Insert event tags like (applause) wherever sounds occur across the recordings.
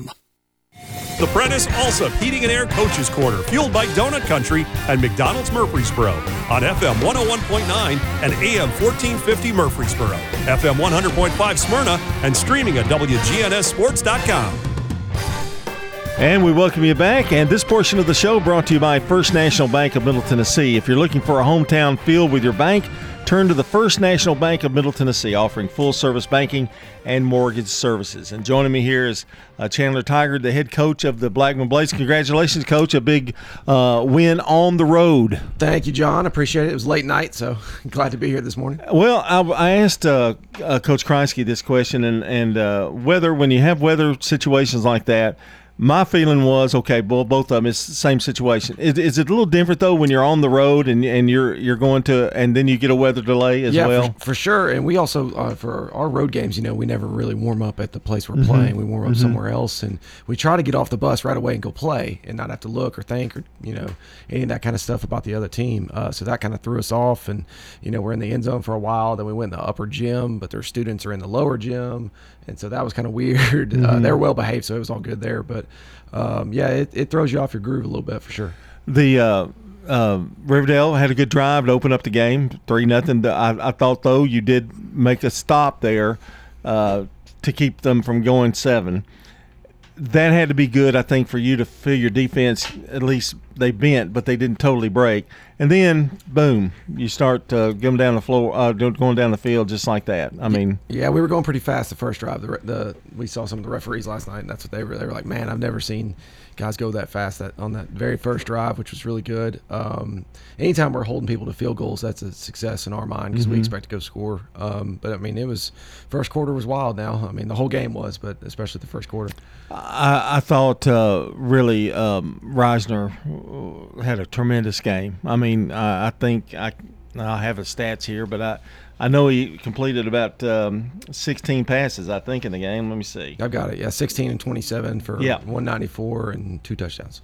The Prentice Allsup Heating and Air Coaches Corner, fueled by Donut Country and McDonald's Murfreesboro on FM 101.9 and AM 1450 Murfreesboro, FM 100.5 Smyrna, and streaming at WGNSSports.com. And we welcome you back. And this portion of the show brought to you by First National Bank of Middle Tennessee. If you're looking for a hometown feel with your bank, turn to the First National Bank of Middle Tennessee, offering full service banking and mortgage services. And joining me here is uh, Chandler Tigert, the head coach of the Blackman Blaze. Congratulations, coach! A big uh, win on the road. Thank you, John. Appreciate it. It was late night, so (laughs) glad to be here this morning. Well, I, I asked uh, uh Coach Kreisky this question, and and uh, whether when you have weather situations like that my feeling was okay. Well, both of them is the same situation. Is, is, it a little different though when you're on the road and and you're you're going to and then you get a weather delay as yeah, well? For, for sure. And we also uh, for our road games, you know, we never really warm up at the place we're mm-hmm. playing. We warm up mm-hmm. somewhere else, and we try to get off the bus right away and go play, and not have to look or think or you know any of that kind of stuff about the other team. Uh, so that kind of threw us off, and you know we're in the end zone for a while. Then we went in the upper gym, but their students are in the lower gym, and so that was kind of (laughs) weird. Uh, mm-hmm. Uh, they were well behaved, so it was all good there, but um, yeah, it, it throws you off your groove a little bit for sure. The uh, uh, Riverdale had a good drive to open up the game, three nothing. I, I thought though you did make a stop there uh, to keep them from going seven. That had to be good, I think, for you to feel your defense. At least they bent, but they didn't totally break. And then, boom, you start uh, going down the floor, uh, going down the field just like that. I mean, yeah, we were going pretty fast the first drive. The, the we saw some of the referees last night, and that's what they were. They were like, "Man, I've never seen guys go that fast that on that very first drive, which was really good. Um, anytime we're holding people to field goals, that's a success in our mind because mm-hmm. we expect to go score. Um, but I mean, it was first quarter was wild. Now, I mean, the whole game was, but especially the first quarter. I, I thought uh, really um, Reisner had a tremendous game. I mean, I, I think I I have his stats here, but I I know he completed about um, 16 passes, I think, in the game. Let me see. I've got it. Yeah, 16 and 27 for yeah. 194 and two touchdowns.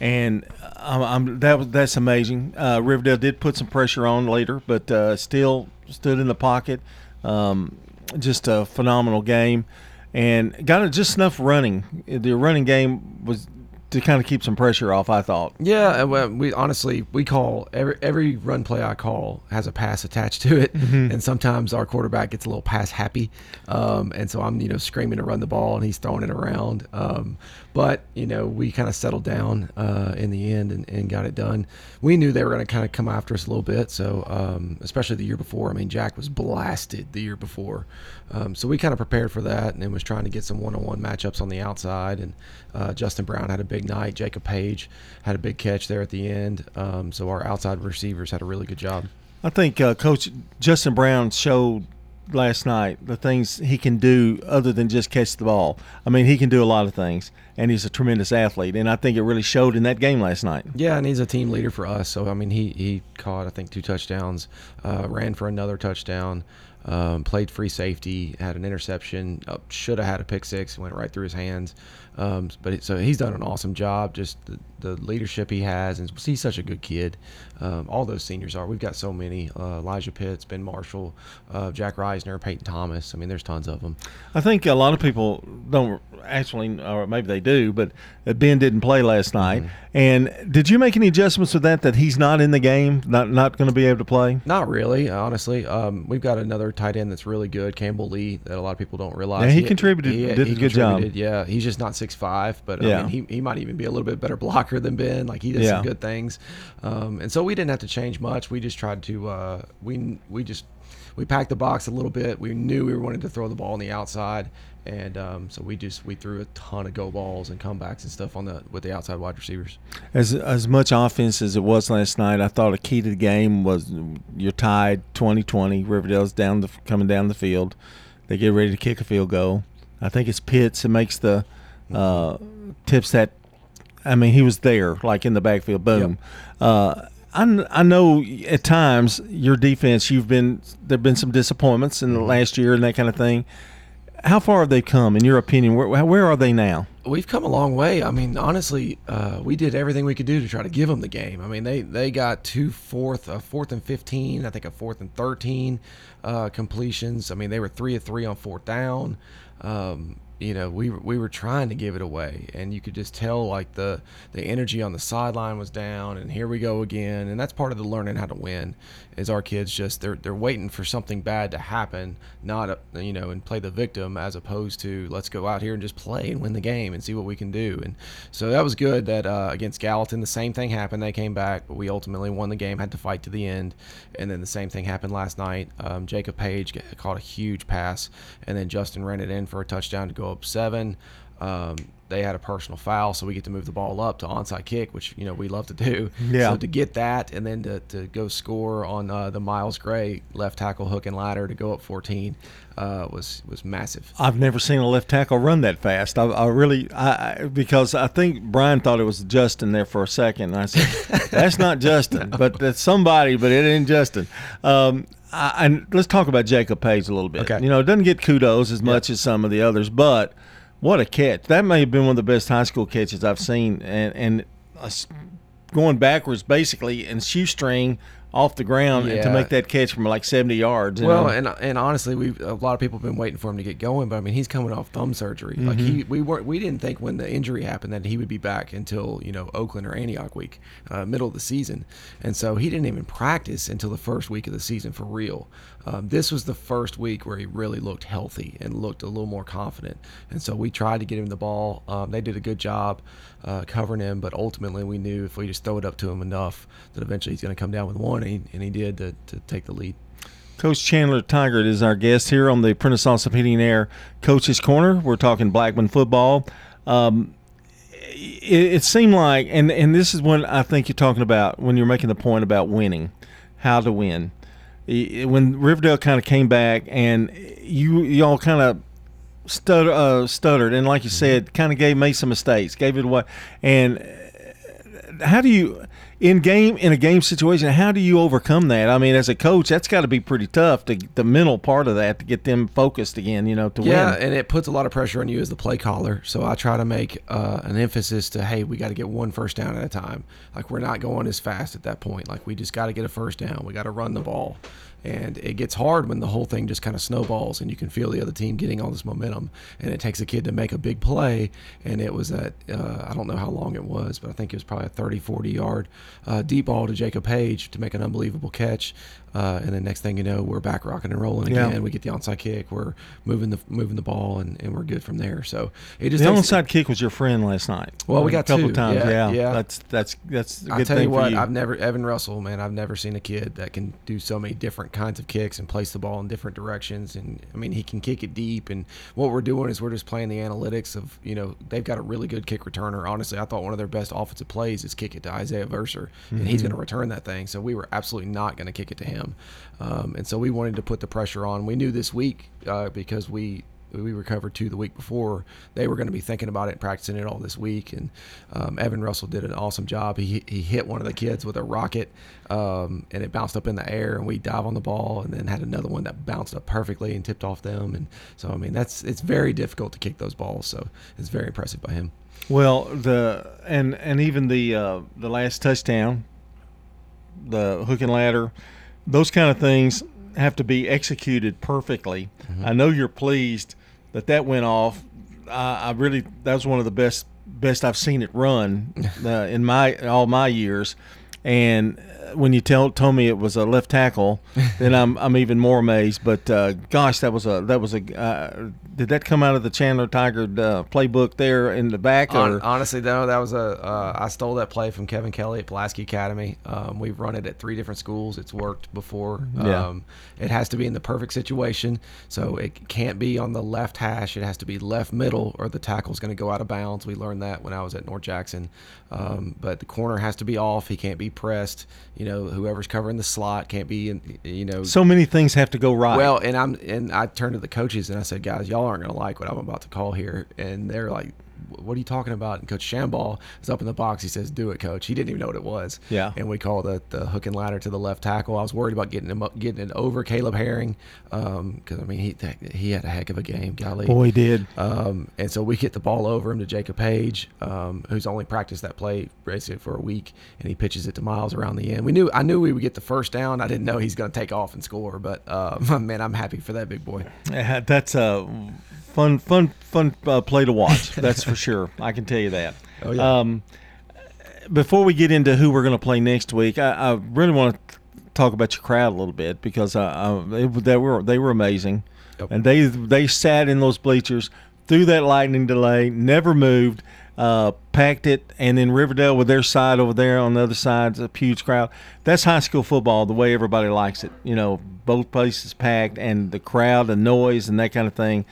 And I'm, I'm, that was that's amazing. Uh, Riverdale did put some pressure on later, but uh, still stood in the pocket. Um, just a phenomenal game, and got just enough running. The running game was to kind of keep some pressure off. I thought. Yeah, well, we honestly we call every every run play I call has a pass attached to it, mm-hmm. and sometimes our quarterback gets a little pass happy, um, and so I'm you know screaming to run the ball and he's throwing it around. Um, but you know we kind of settled down uh, in the end and, and, got it done. We knew they were going to kind of come after us a little bit, so um, especially the year before. I mean, Jack was blasted the year before, um, so we kind of prepared for that and was trying to get some one-on-one matchups on the outside. And uh, Justin Brown had a big night. Jacob Page had a big catch there at the end. Um, so our outside receivers had a really good job. I think uh, Coach Justin Brown showed last night the things he can do other than just catch the ball. I mean, he can do a lot of things, and he's a tremendous athlete. And I think it really showed in that game last night. Yeah, and he's a team leader for us. So I mean, he he caught I think two touchdowns, uh, ran for another touchdown. Um, played free safety, had an interception, uh, should have had a pick six, went right through his hands. Um, but so he's done an awesome job. Just the, the, leadership he has, and he's such a good kid. Um, all those seniors are. We've got so many: uh, Elijah Pitts, Ben Marshall, uh, Jack Reisner, Peyton Thomas. I mean, there's tons of them. I think a lot of people don't actually, or maybe they do, but Ben didn't play last night. Mm-hmm. And did you make any adjustments to that? That he's not in the game, not not going to be able to play? Not really, honestly. Um, we've got another tight end that's really good, Campbell Lee, that a lot of people don't realize. Yeah, he, he contributed. He, did he a good job. Yeah, he's just not six five, but yeah. I mean, he, he might even be a little bit better blocker than Ben. Like he does yeah. some good things, um, and so we didn't have to change much. We just tried to uh, we we just we packed the box a little bit. We knew we were wanted to throw the ball on the outside, and um, so we just we threw a ton of go balls and comebacks and stuff on the with the outside wide receivers. As as much offense as it was last night, I thought a key to the game was you're tied 20-20. Riverdale's down the coming down the field. They get ready to kick a field goal. I think it's Pitts that makes the uh, tips that. I mean, he was there, like in the backfield. Boom. Yep. Uh, I, I know at times your defense, you've been there've been some disappointments in the mm-hmm. last year and that kind of thing. How far have they come, in your opinion? Where, where are they now? We've come a long way. I mean, honestly, uh, we did everything we could do to try to give them the game. I mean, they they got two fourth, a fourth and fifteen, I think a fourth and thirteen uh, completions. I mean, they were three of three on fourth down. Um, you know, we we were trying to give it away, and you could just tell like the the energy on the sideline was down, and here we go again, and that's part of the learning how to win. Is our kids just they're they're waiting for something bad to happen, not uh, you know, and play the victim as opposed to let's go out here and just play and win the game and see what we can do. And so that was good that uh, against Gallatin the same thing happened. They came back, but we ultimately won the game, had to fight to the end, and then the same thing happened last night. Um, Jacob Page caught a huge pass, and then Justin ran it in for a touchdown to go up seven. Um, they had a personal foul, so we get to move the ball up to onside kick, which you know we love to do. (laughs) Yeah. So to get that, and then to, to go score on uh, the Miles Gray left tackle hook and ladder to go up 14 uh, was was massive. I've never seen a left tackle run that fast. I, I really, I, I because I think Brian thought it was Justin there for a second. And I said, (laughs) "That's not Justin, but that's somebody, but it ain't Justin." Um, I, and let's talk about Jacob Page a little bit. Okay. You know, it doesn't get kudos as much as some of the others, but what a catch! That may have been one of the best high school catches I've seen, and and uh, going backwards basically and shoestring off the ground and to make that catch from like seventy yards. Well, know. and and honestly, we a lot of people have been waiting for him to get going, but I mean, he's coming off thumb surgery. Like he, Mm-hmm. we weren't, we didn't think when the injury happened that he would be back until you know Oakland or Antioch week, uh, middle of the season, and so he didn't even practice until the first week of the season for real. Um, this was the first week where he really looked healthy and looked a little more confident, and so we tried to get him the ball. Um, they did a good job uh, covering him, but ultimately we knew if we just throw it up to him enough that eventually he's going to come down with one, and he, and he did to, to take the lead. Coach Chandler Tigert is our guest here on the Prentice Heating Air Coaches Corner. We're talking Blackman football. Um, it, it seemed like, and and this is when I think you're talking about when you're making the point about winning, how to win. When Riverdale kind of came back, and you y'all kind of stutter, uh, stuttered, and like you said, kind of gave made some mistakes, gave it away, and how do you in game in a game situation how do you overcome that i mean as a coach that's got to be pretty tough to the mental part of that to get them focused again you know to Yeah, win and it puts a lot of pressure on you as the play caller. So I try to make uh, an emphasis to, hey, we got to get one first down at a time. Like we're not going as fast at that point. Like we just got to get a first down. We got to run the ball, and it gets hard when the whole thing just kind of snowballs, and you can feel the other team getting all this momentum, and it takes a kid to make a big play. And it was at uh, I don't know how long it was, but I think it was probably a 30, 40 yard uh, deep ball to Jacob Page to make an unbelievable catch. Uh, and then next thing you know, we're back rocking and rolling Yeah. again. We get the onside kick. We're moving the moving the ball, and, and we're good from there. So it just the onside kick was your friend last night Well, we got a couple two. times Yeah, yeah, yeah. that's that's that's a I good tell thing you what, you I've never Evan Russell, man. I've never seen a kid that can do so many different kinds of kicks and place the ball in different directions. And I mean, he can kick it deep. And what we're doing is we're just playing the analytics of you know they've got a really good kick returner. Honestly, I thought one of their best offensive plays is kick it to Isaiah Verser, and Mm-hmm. he's going to return that thing. So we were absolutely not going to kick it to him. Um, and so we wanted to put the pressure on. We knew this week uh, because we we recovered two the week before. They were going to be thinking about it, and practicing it all this week. And um, Evan Russell did an awesome job. He he hit one of the kids with a rocket, um, and it bounced up in the air, and we dive on the ball, and then had another one that bounced up perfectly and tipped off them. And so I mean that's it's very difficult to kick those balls. So it's very impressive by him. well the and and even the uh, the last touchdown the hook and ladder those kind of things have to be executed perfectly Mm-hmm. i know you're pleased that that went off I, I really that was one of the best best I've seen it run uh, in my all my years. And uh, when you tell told me it was a left tackle, (laughs) then I'm I'm even more amazed. But uh, gosh, that was a that was a uh, did that come out of the Chandler Tigert uh, playbook there in the back? Honestly, though, that was a uh, I stole that play from Kevin Kelley at Pulaski Academy. Um, we've run it at three different schools. It's worked before. Yeah. Um, it has to be in the perfect situation, so it can't be on the left hash. It has to be left middle, or the tackle's going to go out of bounds. We learned that when I was at North Jackson. Um, but the corner has to be off. He can't be You know, whoever's covering the slot can't be. In, you know, so many things have to go right. well, and I'm and I turned to the coaches and I said, guys, y'all aren't gonna like what I'm about to call here, and they're like, what are you talking about? And Coach Shamball is up in the box. He says, "Do it, Coach." He didn't even know what it was. Yeah. And we call the the hook and ladder to the left tackle. I was worried about getting him up, getting it over Caleb Herring because I mean he he had a heck of a game. Golly, boy, he did. Um, and so we get the ball over him to Jacob Page, um, who's only practiced that play basically for a week, and he pitches it to Miles around the end. We knew I knew we would get the first down. I didn't know he's going to take off and score, but uh, (laughs) man, I'm happy for that big boy. Yeah, that's a fun, fun, fun uh, play to watch. That's for sure. I can tell you that. Oh yeah. Um, before we get into who we're going to play next week, I, I, really want to talk about your crowd a little bit because uh, they, they were they were amazing, yep. and they they sat in those bleachers through that lightning delay, never moved. Uh, packed it, and then Riverdale with their side over there on the other side, a huge crowd. That's high school football, the way everybody likes it. You know, both places packed, and the crowd, the noise, and that kind of thing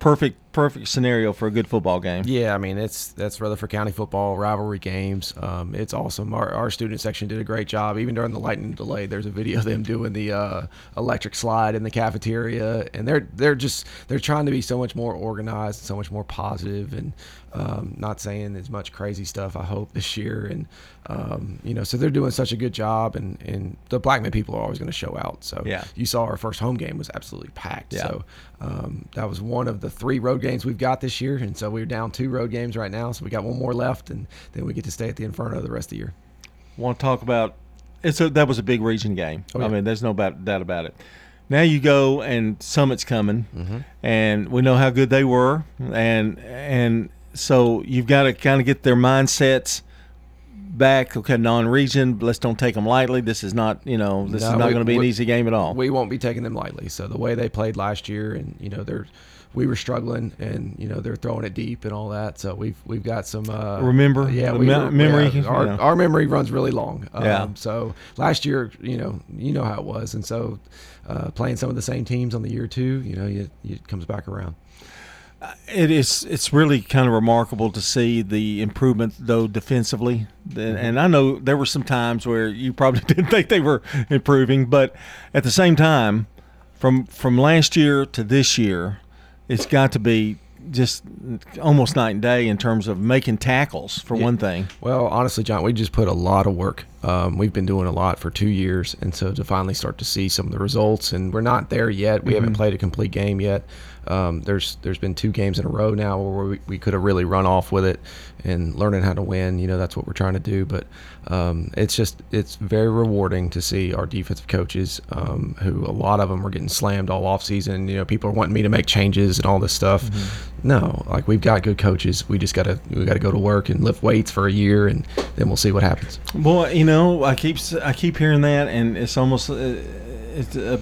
perfect perfect scenario for a good football game. Yeah, I mean it's that's Rutherford County football rivalry games. Um, it's awesome. Our, our student section did a great job. Even during the lightning delay, there's a video of them doing the uh, electric slide in the cafeteria, and they're they're just they're trying to be so much more organized, so much more positive, and um, not saying as much crazy stuff. I hope this year, and um, you know, so they're doing such a good job, and and the Blackman people are always going to show out. So yeah. you saw our first home game was absolutely packed. Yeah. So um, that was one of the three road games we've got this year, and so we're down two road games right now. So we got one more left, and then we get to stay at the Inferno the rest of the year. Want to talk about? It's a, that was a big region game. Oh, yeah. I mean, there's no doubt about it. Now you go and Summit's coming, mm-hmm. and we know how good they were, and and so you've got to kind of get their mindsets back. Okay, non-region. Let's don't take them lightly. This is not, you know, this no, is not going to be we, an easy game at all. We won't be taking them lightly. So the way they played last year, and you know, they're we were struggling, and you know they're throwing it deep and all that. So we've we've got some. Uh, Remember, yeah, we me- memory. Yeah, our, our memory runs really long. Um, yeah. So last year, you know, you know how it was, and so uh, playing some of the same teams on the year two, you know, it, it comes back around. It is. It's really kind of remarkable to see the improvement, though defensively. Mm-hmm. And I know there were some times where you probably (laughs) didn't think they were improving, but at the same time, from from last year to this year, it's got to be just almost night and day in terms of making tackles for yeah. one thing. Well, honestly, John, we just put a lot of work. Um, we've been doing a lot for two years, and so to finally start to see some of the results, and we're not there yet. We mm-hmm. haven't played a complete game yet. Um, there's there's been two games in a row now where we, we could have really run off with it and learning how to win. You know that's what we're trying to do. But um, it's just it's very rewarding to see our defensive coaches, um, who a lot of them are getting slammed all off season. You know people are wanting me to make changes and all this stuff. Mm-hmm. No, like we've got good coaches. We just gotta we gotta go to work and lift weights for a year, and then we'll see what happens. Boy, you know I keep I keep hearing that, and it's almost uh, it's a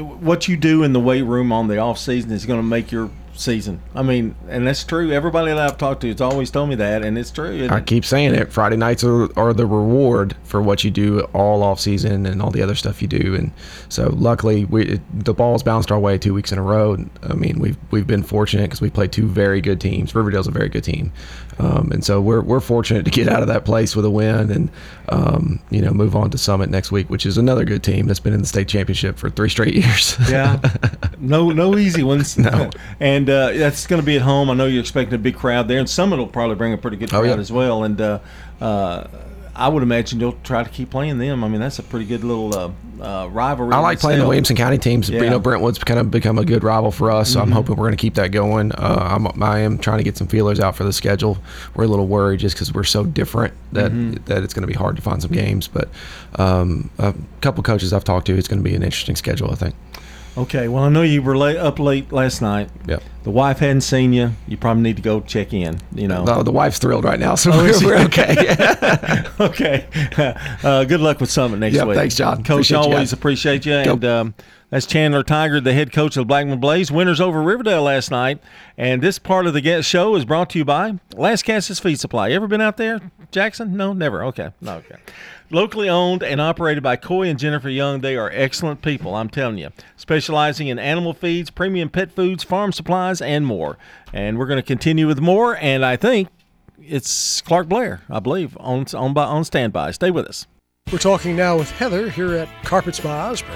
what you do in the weight room on the off season is going to make your season. I mean, and that's true. Everybody that I've talked to has always told me that, and it's true. I keep saying it. Friday nights are, are the reward for what you do all off season and all the other stuff you do. And so, luckily, we the ball's bounced our way two weeks in a row. I mean, we've we've been fortunate because we played two very good teams. Riverdale's a very good team, um, and so we're we're fortunate to get out of that place with a win and um, you know move on to Summit next week, which is another good team that's been in the state championship for three straight years. yeah, (laughs) no no easy ones. No, and uh, that's going to be at home. I know you're expecting a big crowd there, and Summit will probably bring a pretty good crowd oh, yeah. as well. And uh, uh, I would imagine you'll try to keep playing them. I mean, that's a pretty good little uh, uh, rivalry. I like playing the Williamson County teams. Yeah. You know, Brentwood's kind of become a good rival for us, so mm-hmm. I'm hoping we're going to keep that going. Uh, I'm, I am trying to get some feelers out for the schedule. We're a little worried just because we're so different that mm-hmm. that it's going to be hard to find some games. But um, a couple coaches I've talked to, it's going to be an interesting schedule, I think. Okay. Well, I know you were late, up late last night. Yeah. The wife hadn't seen you. You probably need to go check in. You know. No, the wife's thrilled right now, so oh, (laughs) we're, we're, okay. (laughs) (laughs) okay. Uh, good luck with Summit next yep, week. Thanks, John. Coach, appreciate always you appreciate you. And um, that's Chandler Tigert, the head coach of the Blackman Blaze. Winners over Riverdale last night. And this part of the show is brought to you by Lascassas Feed Supply. Ever been out there, Jackson? No, never. Okay. No, okay. Locally owned and operated by Coy and Jennifer Young, they are excellent people, I'm telling you. Specializing in animal feeds, premium pet foods, farm supplies, and more. And we're going to continue with more, and I think it's Clark Blair, I believe, on, on, on standby. Stay with us. We're talking now with Heather here at Carpets by Osborne.